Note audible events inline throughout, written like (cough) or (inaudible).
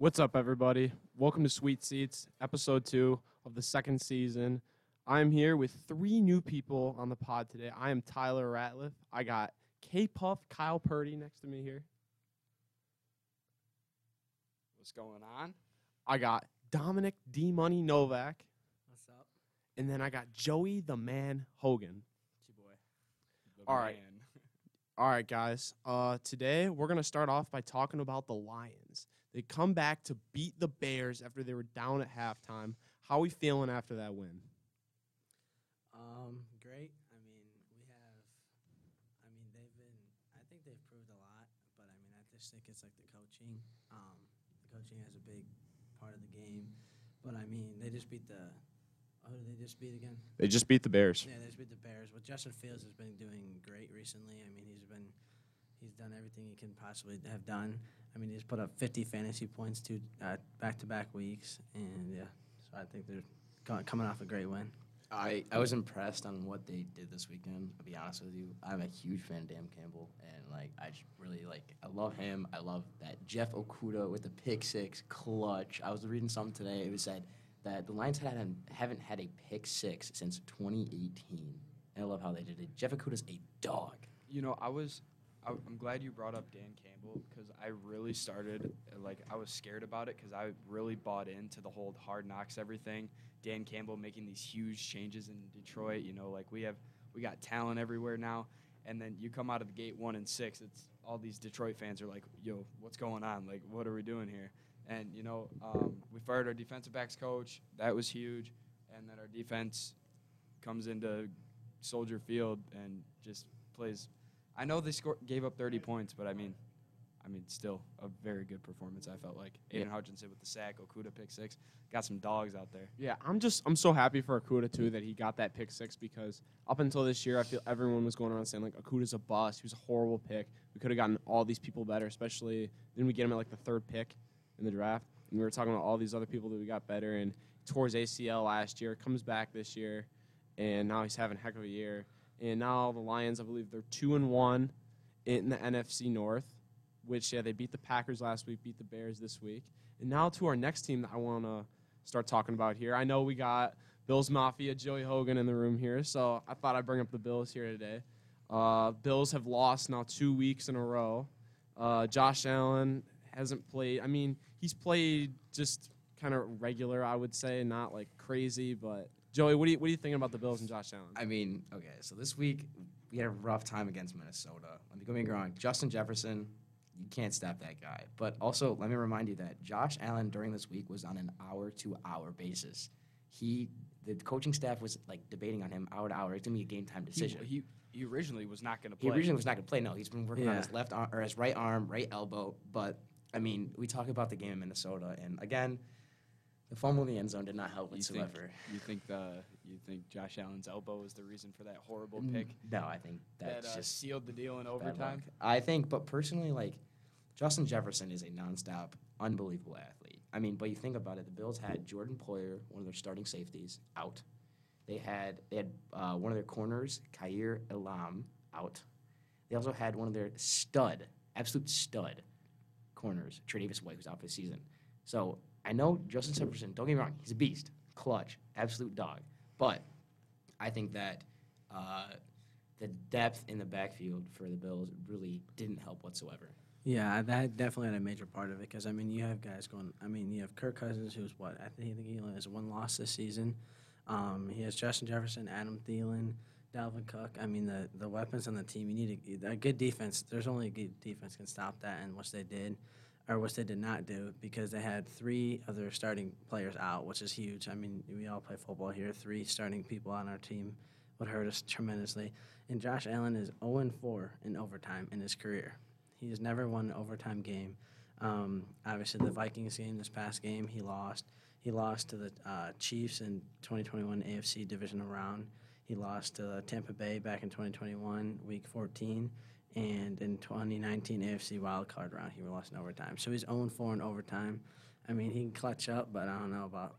What's up, everybody? Welcome to Suite Seats, episode two of the second season. I'm here with three new people on the pod today. I am Tyler Ratliff. I got K Puff, Kyle Purdy next to me here. What's going on? I got Dominic D Money Novak. What's up? And then I got Joey the Man Hogan. It's your boy. The All right. (laughs) All right, guys. Uh, today we're gonna start off by talking about the Lions. They come back to beat the Bears after they were down at halftime. How are we feeling after that win? Um, great. I mean, we have. I mean, they've been. I think they've proved a lot, but I mean, I just think it's like the coaching. Um, the coaching has a big part of the game, but I mean, they just beat the. Oh, did they just beat again? They just beat the Bears. Yeah, they just beat the Bears. But Justin Fields has been doing great recently. I mean, he's been. He's done everything he can possibly have done. I mean, he's put up 50 fantasy points two uh, back-to-back weeks, and yeah, so I think they're co- coming off a great win. I, I was impressed on what they did this weekend. I'll be honest with you. I'm a huge fan of Dan Campbell, and like I just really like I love him. I love that Jeff Okudah with the pick six clutch. I was reading something today. It was said that the Lions hadn't haven't had a pick six since 2018. And I love how they did it. Jeff Okudah's a dog. You know, I was. I, I'm glad you brought up Dan Campbell because I really started like I was scared about it because I really bought into the whole hard knocks everything. Dan Campbell making these huge changes in Detroit. You know, like we have we got talent everywhere now, and then you come out of the gate one and six. It's all these Detroit fans are like, "Yo, what's going on? Like, what are we doing here?" And you know, um, we fired our defensive backs coach. That was huge, and then our defense comes into Soldier Field and just plays. I know they score, gave up 30 points, but I mean, I mean, still a very good performance. I felt like Yeah. Aidan Hutchinson with the sack, Okudah pick six, got some dogs out there. Yeah, I'm just I'm so happy for Okudah too that he got that pick six because up until this year I feel everyone was going around saying like Okudah's a bust. He was a horrible pick. We could have gotten all these people better, especially then we get him at like the third pick in the draft. And we were talking about all these other people that we got better and his ACL last year, comes back this year, and now he's having a heck of a year. And now the Lions, I believe they're two and one in the NFC North, which yeah, they beat the Packers last week, beat the Bears this week. And now to our next team that I wanna start talking about here. I know we got Bills Mafia, Joey Hogan in the room here, so I thought I'd bring up the Bills here today. Uh, Bills have lost now two weeks in a row. Uh, Josh Allen hasn't played. I mean, he's played just kind of regular, I would say, not like crazy. But Joey, what are you what do you think about the Bills and Josh Allen? I mean, okay, so this week we had a rough time against Minnesota. Let me go me wrong. Justin Jefferson, you can't stop that guy. But also, let me remind you that Josh Allen during this week was on an hour to hour basis. He, the coaching staff was like debating on him hour to hour. It's gonna be a game time decision. he, he originally was not going to play. He originally was not going to play. No, he's been working on his left arm or his right arm, right elbow. But I mean, we talk about the game in Minnesota, and again, the fumble in the end zone did not help you think, whatsoever. you think the you think Josh Allen's elbow is the reason for that horrible Mm, pick No, I think that uh, just sealed the deal in overtime? I think, but personally, like Justin Jefferson is a nonstop, unbelievable athlete. I mean, but you think about it, the Bills had Jordan Poyer, one of their starting safeties, out. They had they had uh, one of their corners, Kaiir Elam, out. They also had one of their stud, absolute stud, corners, Tre'Davious White, who's out for the season. So I know Justin Jefferson. Don't get me wrong, he's a beast, clutch, absolute dog. But I think that uh, the depth in the backfield for the Bills really didn't help whatsoever. Yeah, that definitely had a major part of it because I mean you have guys going. I mean you have Kirk Cousins, who's what I think he only has one loss this season. Um, he has Justin Jefferson, Adam Thielen, Dalvin Cook. I mean the the weapons on the team. You need a, a good defense. There's only a good defense can stop that, and which they did, or which they did not do because they had three of their starting players out, which is huge. I mean we all play football here. Three starting people on our team would hurt us tremendously. And Josh Allen is 0 4 in overtime in his career. He has never won an overtime game. Um, obviously, the Vikings game this past game, he lost. He lost to the uh, Chiefs in 2021 AFC divisional round. He lost to Tampa Bay back in 2021, Week 14, and in 2019 AFC wild card round, he lost in overtime. So he's 0-4 in overtime. I mean, he can clutch up, but I don't know about.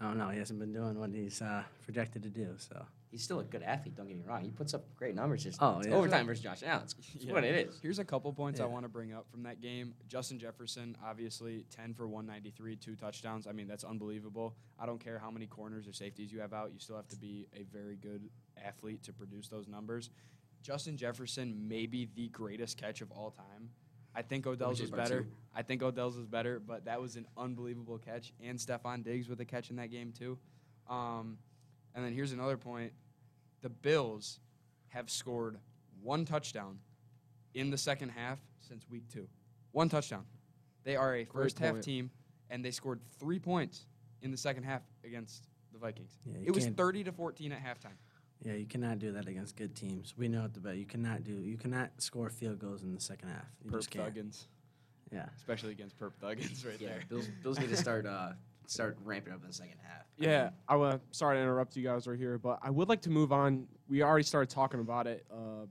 I don't know. He hasn't been doing what he's uh, projected to do. So he's still a good athlete. Don't get me wrong. He puts up great numbers. Just Oh, it's yeah. overtime versus Josh Allen. It's, it's Yeah. what it is. Here's a couple points I want to bring up from that game. Justin Jefferson, obviously 10 for 193, two touchdowns. I mean, that's unbelievable. I don't care how many corners or safeties you have out, you still have to be a very good athlete to produce those numbers. Justin Jefferson may be the greatest catch of all time. I think Odell's is was better. two. I think Odell's was better, but that was an unbelievable catch. And Stefon Diggs with a catch in that game, too. Um, and then here's another point the Bills have scored one touchdown in the second half since week two. One touchdown. They are a first half point. team, and they scored three points in the second half against the Vikings. Yeah, It was can't- 30 to 14 at halftime. Yeah, you cannot do that against good teams. We know at the bet you cannot do. You cannot score field goals in the second half. You Perp just can't. Thuggins, Yeah. especially against Perp Thuggins right Yeah, there. Bills, Bills need to start uh, start ramping up in the second half. I Yeah, mean, I was sorry to interrupt you guys right here, but I would like to move on. We already started talking about it. Uh,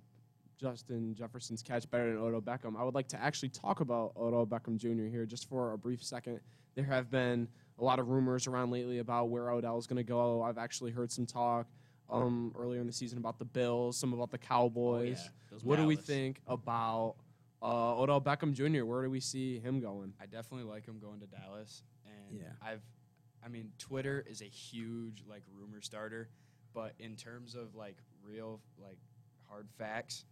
Justin Jefferson's catch better than Odell Beckham. I would like to actually talk about Odell Beckham Jr. here just for a brief second. There have been a lot of rumors around lately about where Odell is going to go. I've actually heard some talk um, earlier in the season about the Bills, some about the oh, Cowboys. yeah, Bills What do we think about uh, Odell Beckham Jr.? Where do we see him going? I definitely like him going to Dallas, and Yeah. I've, I mean, Twitter is a huge like rumor starter, but in terms of like real like hard facts,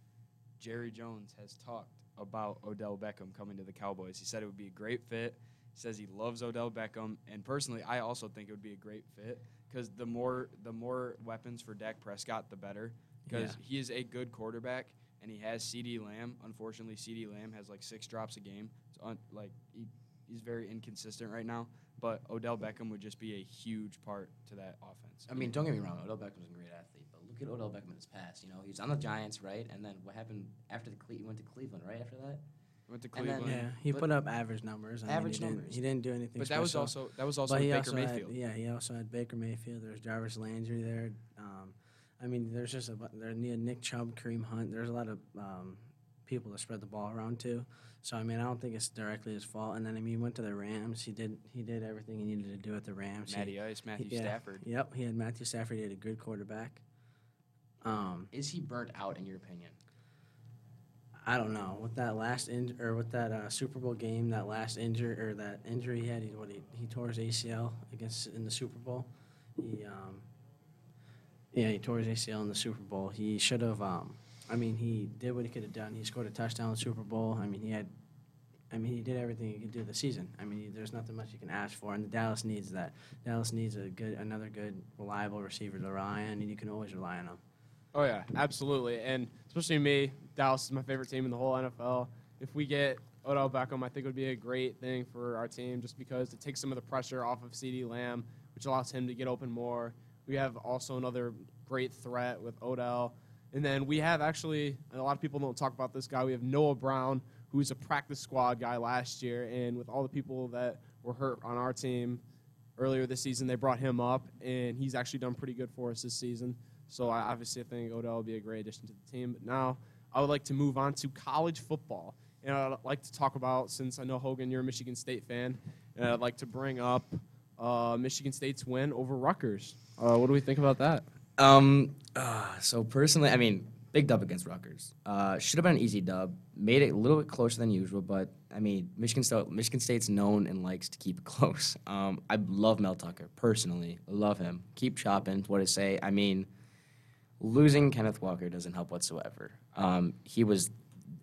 Jerry Jones has talked about Odell Beckham coming to the Cowboys. He said it would be a great fit. Says he loves Odell Beckham, and personally, I also think it would be a great fit because the more the more weapons for Dak Prescott, the better. Because Yeah. he is a good quarterback, and he has CeeDee Lamb. Unfortunately, CeeDee Lamb has like six drops a game. It's un- like he, he's very inconsistent right now. But Odell Beckham would just be a huge part to that offense. I mean, don't get me wrong. Odell Beckham's a great athlete, but look at Odell Beckham in his past. You know, he was on the Giants, right? And then what happened after the Cle- he went to Cleveland, right? After that, went to and then- Yeah, he But- put up average numbers. I mean, Average he didn't- numbers. He didn't do anything. But that was special. also that was also but Baker also Mayfield. Had, yeah, he also had Baker Mayfield. There's Jarvis Landry there. Um, I mean, there's just a bu- there Nick Nick Chubb, Kareem Hunt. There's a lot of um, people to spread the ball around to. So I mean, I don't think it's directly his fault. And then I mean, he went to the Rams. He did he did everything he needed to do at the Rams. He- Matty Ice, he- Matthew yeah, Stafford. Yep, he had Matthew Stafford. He had a good quarterback. Um, is he burnt out in your opinion? I don't know with that last in or with that uh, Super Bowl game, that last injury or that injury he had. He, what he, he tore his ACL against in the Super Bowl. He um, yeah, he tore his ACL in the Super Bowl. He should have. Um, I mean, he did what he could have done. He scored a touchdown in the Super Bowl. I mean, he had. I mean, he did everything he could do this season. I mean, there's nothing much you can ask for, and the Dallas needs that. Dallas needs a good, another good, reliable receiver to rely on, and you can always rely on him. Oh yeah, absolutely, and especially me, Dallas is my favorite team in the whole NFL. If we get Odell Beckham, I think it would be a great thing for our team, just because it takes some of the pressure off of CeeDee Lamb, which allows him to get open more. We have also another great threat with Odell, and then we have actually and a lot of people don't talk about this guy. We have Noah Brown, who's a practice squad guy last year, and with all the people that were hurt on our team earlier this season, they brought him up, and he's actually done pretty good for us this season. So I obviously I think Odell will be a great addition to the team. But now I would like to move on to college football. And I'd like to talk about, since I know Hogan, you're a Michigan State fan, and I'd like to bring up uh, Michigan State's win over Rutgers. Uh, what do we think about that? Um. Uh, so personally, I mean, big dub against Rutgers. Uh, should have been an easy dub. Made it a little bit closer than usual, but I mean, Michigan State. Michigan State's known and likes to keep it (laughs) close. Um, I love Mel Tucker personally. Love him. Keep chopping. What I say. I mean, losing Kenneth Walker doesn't help whatsoever. Um, he was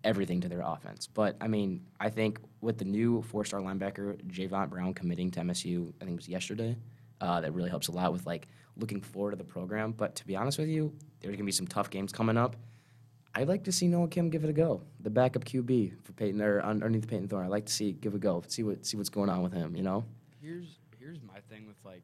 everything to their offense. But I mean, I think with the new four-star linebacker Javon Brown committing to MSU, I think it was yesterday. Uh, that really helps a lot with like looking forward to the program. But to be honest with you, there's gonna be some tough games coming up. I'd like to see Noah Kim give it a go. The backup QB for Peyton or underneath Payton Thorne. I'd like to see give a go. See what see what's going on with him. You know. Here's here's my thing with like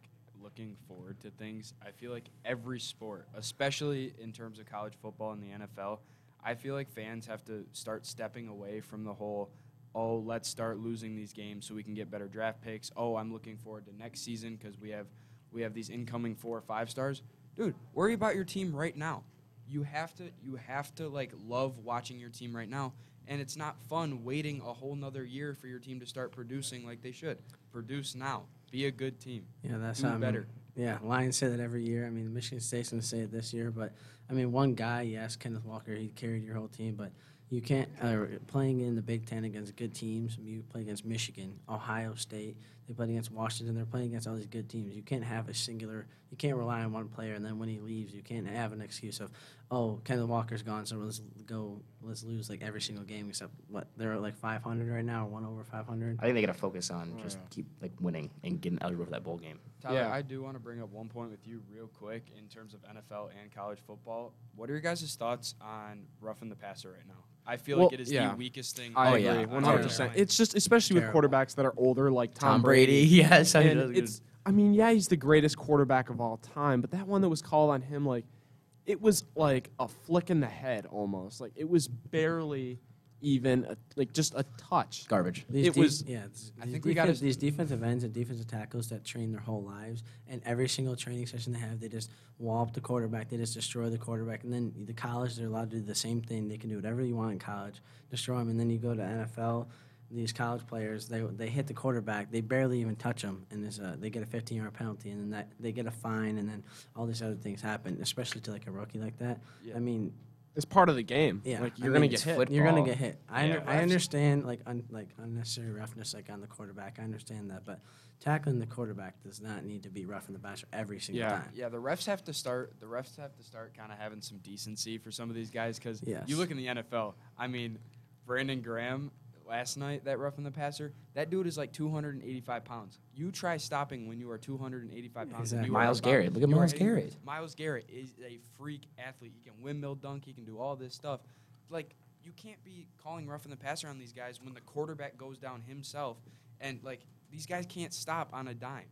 looking forward to things. I feel like every sport, especially in terms of college football and the NFL, I feel like fans have to start stepping away from the whole oh, let's start losing these games so we can get better draft picks. Oh, I'm looking forward to next season because we have we have these incoming four or five stars. Dude, worry about your team right now. You have to you have to like love watching your team right now. And it's not fun waiting a whole nother year for your team to start producing like they should. Produce now. Be a good team. Yeah, that's Do mean, better. Yeah, Lions say that every year. I mean, Michigan State's going to say it this year, but I mean, one guy, yes, Kenneth Walker, he carried your whole team, but you can't uh, playing in the Big Ten against good teams. You play against Michigan, Ohio State. They played against Washington. They're playing against all these good teams. You can't have a singular. You can't rely on one player, and then when he leaves, you can't have an excuse of, oh, Kenneth Walker's gone, so let's go, let's lose like every single game except what they're at like 500 right now, or one over 500. I think they got to focus on Oh, just yeah. keep like winning and getting eligible for that bowl game. Tyler, Yeah. I do want to bring up one point with you real quick in terms of NFL and college football. What are your guys' thoughts on roughing the passer right now? I feel Well, like it is yeah. the weakest thing. I Oh, agree, yeah. one hundred percent. It's just especially with quarterbacks that are older, like Tom, Tom Brady, (laughs) yes, I mean, it's, I mean, yeah, he's the greatest quarterback of all time, but that one that was called on him, like, it was like a flick in the head almost. Like it was barely even a, like just a touch. garbage. These It de- was- yeah. it's- I these think we gotta these defensive ends and defensive tackles that train their whole lives, and every single training session they have, they just wall up the quarterback. They just destroy the quarterback, and then the college they're allowed to do the same thing. They can do whatever you want in college, destroy them, and then you go to NFL. These college players, they they hit the quarterback, they barely even touch them, and there's a, they get a 15 yard penalty, and then that they get a fine, and then all these other things happen, especially to like a rookie like that. Yeah. I mean, It's part of the game. yeah, like you're mean, gonna get hit. foot- you're gonna get hit. I, Yeah, under, I understand like un, like unnecessary roughness like on the quarterback. I understand that, but tackling the quarterback does not need to be rough in the passer every single Yeah. time. Yeah, the refs have to start. The refs have to start kind of having some decency for some of these guys because Yes. you look in the NFL. I mean, Brandon Graham last night, that rough in the passer, that dude is like 285 pounds. You try stopping when you are 285 pounds. Exactly. you are Myles about- Garrett. Look at you are Myles hitting- Garrett. Myles Garrett is a freak athlete. He can windmill dunk. He can do all this stuff. Like you can't be calling rough in the passer on these guys when the quarterback goes down himself, and like these guys can't stop on a dime.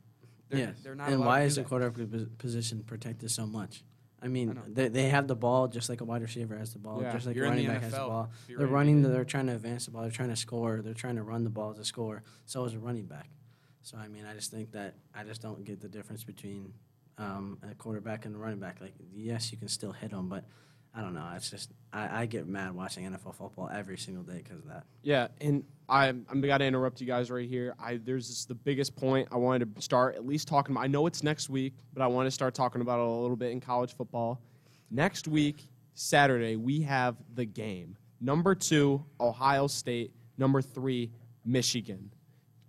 They're, yes. they're not. and why is the quarterback position protected so much? I mean, know. they, they have the ball just like a wide receiver has the ball, Yeah. just like You're a running back has the NFL. ball. They're running. hit. They're trying to advance the ball. They're trying to score. They're trying to run the ball to score. So is a running back. So I mean, I just think that I just don't get the difference between um, a quarterback and a running back. Like, yes, you can still hit them, but I don't know. It's just I, I get mad watching NFL football every single day because of that. Yeah, and I I'm got to interrupt you guys right here. I there's this, the biggest point I wanted to start at least talking about. I know it's next week, but I want to start talking about it a little bit in college football. Next week, Saturday, we have the game. Number two, Ohio State. Number three, Michigan.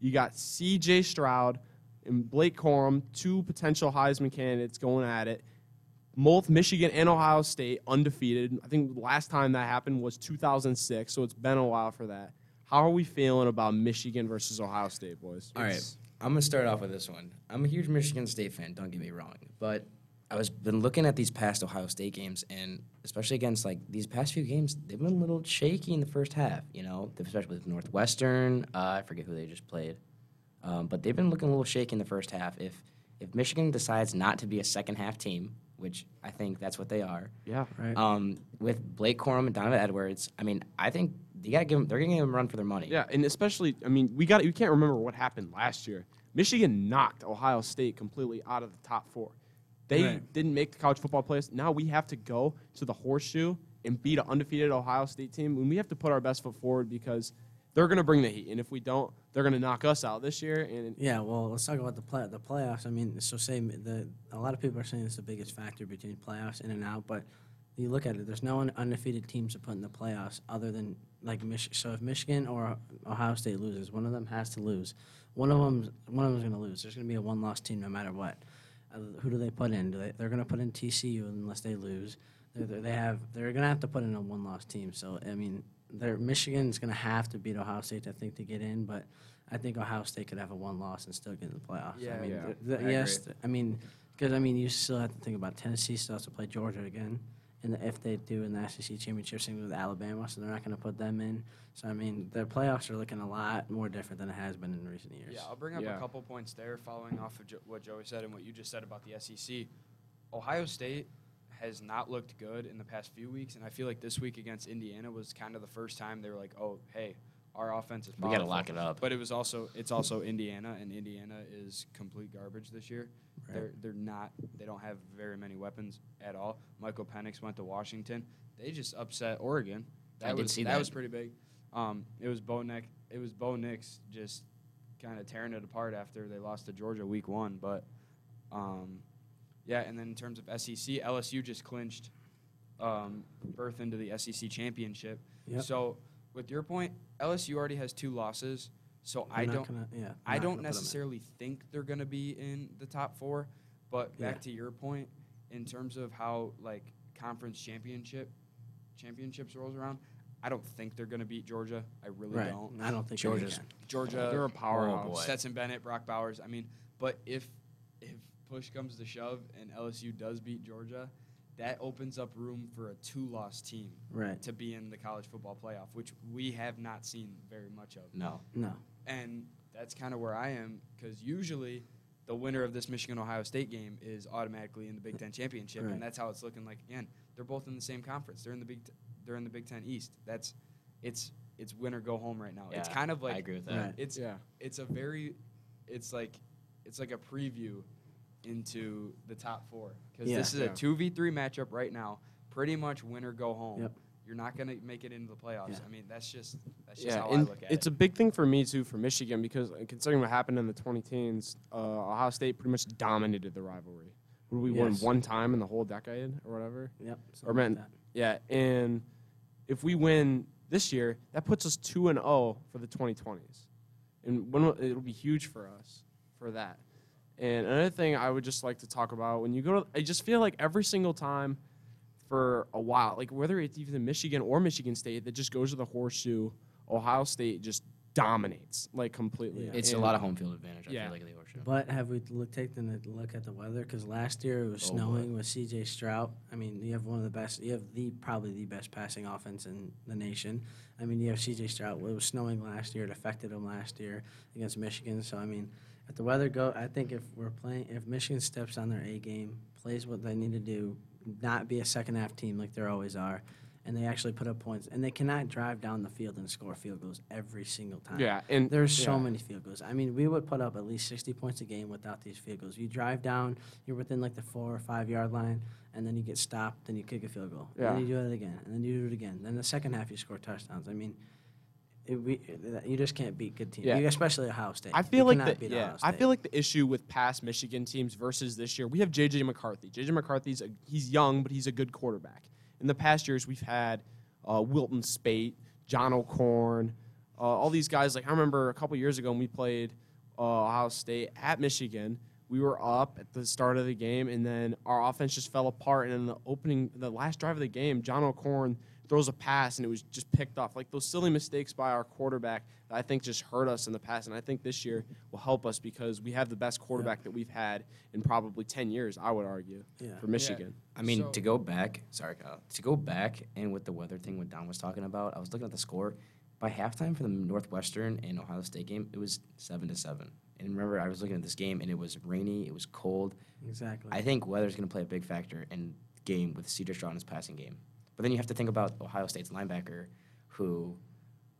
You got C.J. Stroud and Blake Corum, two potential Heisman candidates going at it. Both Michigan and Ohio State undefeated. I think last time that happened was 2006, so it's been a while for that. How are we feeling about Michigan versus Ohio State, boys? All right, I'm gonna start off with this one. I'm a huge Michigan State fan. Don't get me wrong, but I was been looking at these past Ohio State games, and especially against like these past few games, they've been a little shaky in the first half. You know, especially with Northwestern. Uh, I forget who they just played, um, but they've been looking a little shaky in the first half. If if Michigan decides not to be a second half team, which I think that's what they are, Yeah. Right. um, with Blake Corum and Donovan Edwards, I mean, I think you gotta give them. They're gonna give them a run for their money. Yeah, and especially, I mean, we got you can't remember what happened last year. Michigan knocked Ohio State completely out of the top four. They Right. didn't make the college football playoffs. Now we have to go to the horseshoe and beat an undefeated Ohio State team, and we have to put our best foot forward because they're going to bring the heat. And if we don't, they're going to knock us out this year. And Yeah, well, let's talk about the play the playoffs. I mean, so say the a lot of people are saying it's the biggest factor between playoffs in and out, but you look at it. There's no undefeated teams to put in the playoffs other than like Mich- So if Michigan or Ohio State loses, one of them has to lose. One of them, one of them's going to lose. There's going to be a one loss team no matter what. Uh, who do they put in? Do they, they're going to put in TCU unless they lose. They're, they're- they have they're going to have to put in a one loss team. So I mean, they're, Michigan's going to have to beat Ohio State, I think, to get in. But I think Ohio State could have a one loss and still get in the playoffs. Yeah, I mean, yeah, th- th- I yes, th- I mean, because I mean, you still have to think about Tennessee still has to play Georgia again, and if they do in the SEC championship, same with Alabama, so they're not going to put them in. So I mean, their playoffs are looking a lot more different than it has been in recent years. Yeah, I'll bring up Yeah. a couple points there, following off of jo- what Joey said and what you just said about the SEC. Ohio State has not looked good in the past few weeks, and I feel like this week against Indiana was kind of the first time they were like, "Oh, hey, our offense is." we gotta lock it up. But it was also it's also Indiana, and Indiana is complete garbage this year. Right. They're they're not they don't have very many weapons at all. Michael Penix went to Washington. They just upset Oregon. That I did was see that. that. was pretty big. Um, it was Bo Nix. It was Bo Nix just kind of tearing it apart after they lost to Georgia week one. But Um, yeah, and then in terms of SEC, LSU just clinched um, berth into the SEC championship. Yep. So, with your point, LSU already has two losses. So They're I don't, gonna- yeah, I don't gonna put 'em in. necessarily think they're going to be in the top four. But back Yeah. to your point, in terms of how like conference championship championships rolls around, I don't think they're going to beat Georgia. I really Right. don't. I don't think they Georgia's- Georgia, They're a powerhouse. boy. Stetson Bennett, Brock Bowers. I mean, but if if push comes to shove and LSU does beat Georgia, that opens up room for a two-loss team Right. to be in the college football playoff, which we have not seen very much of. No. No. And that's kind of where I am because usually the winner of this Michigan Ohio State game is automatically in the Big Ten championship, Right. and that's how it's looking like. Again, they're both in the same conference. They're in the Big T- they're in the Big Ten East. That's it's it's win or go home right now. It's kind of like I agree with that. Right. it's Yeah. it's a very it's like it's like a preview into the top four because Yeah. this is Yeah. a two v three matchup right now. Pretty much win or go home. Yep. You're not gonna make it into the playoffs. Yeah. I mean, that's just that's just Yeah, how I look at it's it. a big thing for me too for Michigan because uh, considering what happened in the 20 teens, uh, Ohio State pretty much dominated the rivalry. Would we won one time in the whole decade or whatever? Yep. Or something like meant yeah, and if we win this year, that puts us two and zero for the 2020s, and when it'll be huge for us for that. And another thing I would just like to talk about when you go to, I just feel like every single time for a while, like whether it's even Michigan or Michigan State, that just goes to the horseshoe, Ohio State just dominates like completely. Yeah. It's a lot of home field advantage. I Yeah. feel like at the horseshoe. But have we look, taken a look at the weather? Because last year it was Oh, boy. snowing with C.J. Stroud. I mean, you have one of the best. You have the probably the best passing offense in the nation. I mean, you have C.J. Stroud. It was snowing last year. It affected him last year against Michigan. So I mean, if the weather go, I think if we're playing, if Michigan steps on their A game, plays what they need to do, not be a second half team like they always are. And they actually put up points, and they cannot drive down the field and score field goals every single time. Yeah, and There's so many field goals. I mean, we would put up at least 60 points a game without these field goals. You drive down, you're within like the four or five yard line, and then you get stopped, then you kick a field goal. And Yeah. then you do it again, and then you do it again. Then the second half, you score touchdowns. I mean, it, we, you just can't beat good teams, Yeah. Especially Ohio State. I feel You like the, beat yeah, I feel like the issue with past Michigan teams versus this year, we have JJ McCarthy. JJ McCarthy's a, he's young, but he's a good quarterback. In the past years, we've had uh, Wilton Speight, John O'Korn, uh, all these guys. Like I remember a couple years ago when we played uh, Ohio State at Michigan. We were up at the start of the game, and then our offense just fell apart. And in the opening, the last drive of the game, John O'Korn throws a pass, and it was just picked off. Like those silly mistakes by our quarterback that I think just hurt us in the past. And I think this year will help us because we have the best quarterback that we've had in probably 10 years, I would argue, Yeah. for Michigan. I mean, So- to go back, sorry, Kyle, to go back and with the weather thing, what Don was talking about, I was looking at the score. By halftime for the Northwestern and Ohio State game, it was seven to seven. And remember, I was looking at this game, and it was rainy, it was cold. exactly. I think weather's going to play a big factor in game with C.J. Stroud in his passing game. But then you have to think about Ohio State's linebacker, who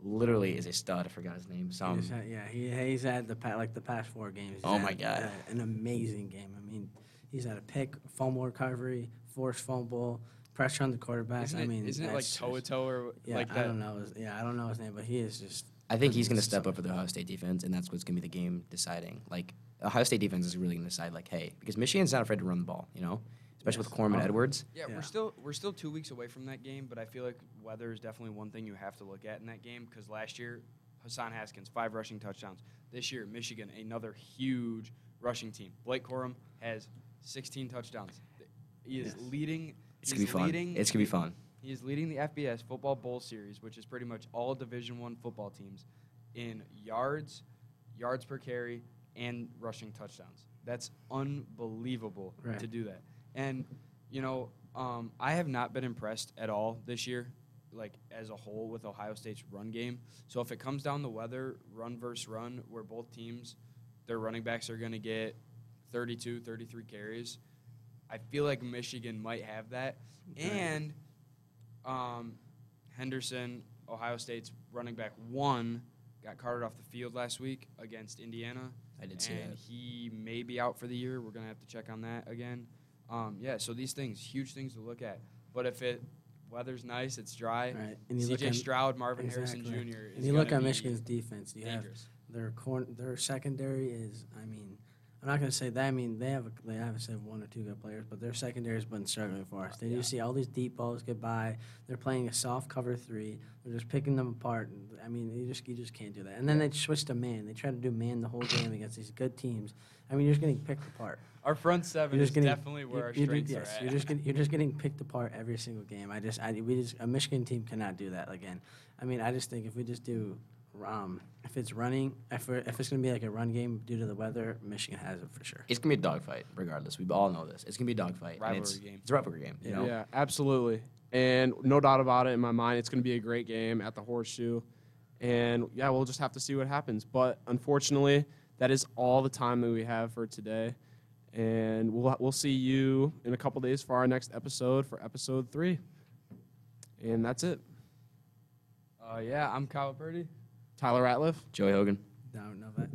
literally is a stud. I forgot his name. He Some just had- yeah, he, he's had the pa- like the past four games. he's Oh my God. uh, an amazing game. I mean, he's had a pick, fumble recovery, forced fumble, pressure on the quarterback. Isn't I mean, isn't it like that's toe to toe or Yeah, like I that? don't know. His, yeah, I don't know his name, but he is just. I think he's going to step up for the Ohio State defense, and that's what's going to be the game deciding. Like Ohio State defense is really going to decide, like, hey, because Michigan's not afraid to run the ball, you know, especially with Yes. Corman Oh. Edwards. Yeah, Yeah. we're still we're still two weeks away from that game, but I feel like weather is definitely one thing you have to look at in that game because last year Hassan Haskins five rushing touchdowns. This year Michigan another huge rushing team. Blake Corum has 16 touchdowns. He is Yes. leading. It's gonna be fun. leading- It's gonna be fun. He is leading the FBS Football Bowl Series, which is pretty much all Division One football teams, in yards, yards per carry, and rushing touchdowns. That's unbelievable Right. to do that. And you know, um, I have not been impressed at all this year, like as a whole, with Ohio State's run game. So if it comes down to weather, run versus run, where both teams, their running backs are going to get 32, 33 carries. I feel like Michigan might have that. And um, Henderson, Ohio State's running back one, got carted off the field last week against Indiana. I did see and that. he may be out for the year. We're going to have to check on that again. Um, yeah, so these things, huge things to look at. But if it weather's nice, it's dry. Right, and you look CJ at Stroud, Marvin exactly. Harrison Jr. is and you look at Michigan's defense. You have dangerous. their corn, their secondary is. I mean, I'm not gonna say that. I mean, they have a, they have one or two good players, but their secondary has been struggling for us. They Yeah. just see all these deep balls get by. They're playing a soft cover three. They're just picking them apart. I mean, you just you just can't do that. And then they switch to man. They try to do man the whole game against these good teams. I mean, you're just getting picked apart. Our front 7 You're is getting definitely where our strengths yes, are at. You're just getting, you're just (laughs) getting picked apart every single game. I just I we just a Michigan team cannot do that again. I mean, I just think if we just do um, if it's running, if, we're, if it's going to be like a run game due to the weather, Michigan has it for sure. It's gonna be a dogfight, regardless. We all know this. It's gonna be a dogfight. and Rivalry it's, game. It's a rivalry game. You Yeah. know? Yeah, absolutely. And no doubt about it in my mind, it's going to be a great game at the Horseshoe. And yeah, we'll just have to see what happens. But unfortunately, that is all the time that we have for today. And we'll we'll see you in a couple days for our next episode for episode three. And that's it. Uh, yeah, I'm Kyle Purdy. Tyler Ratliff. Joey Hogan. Don't know that.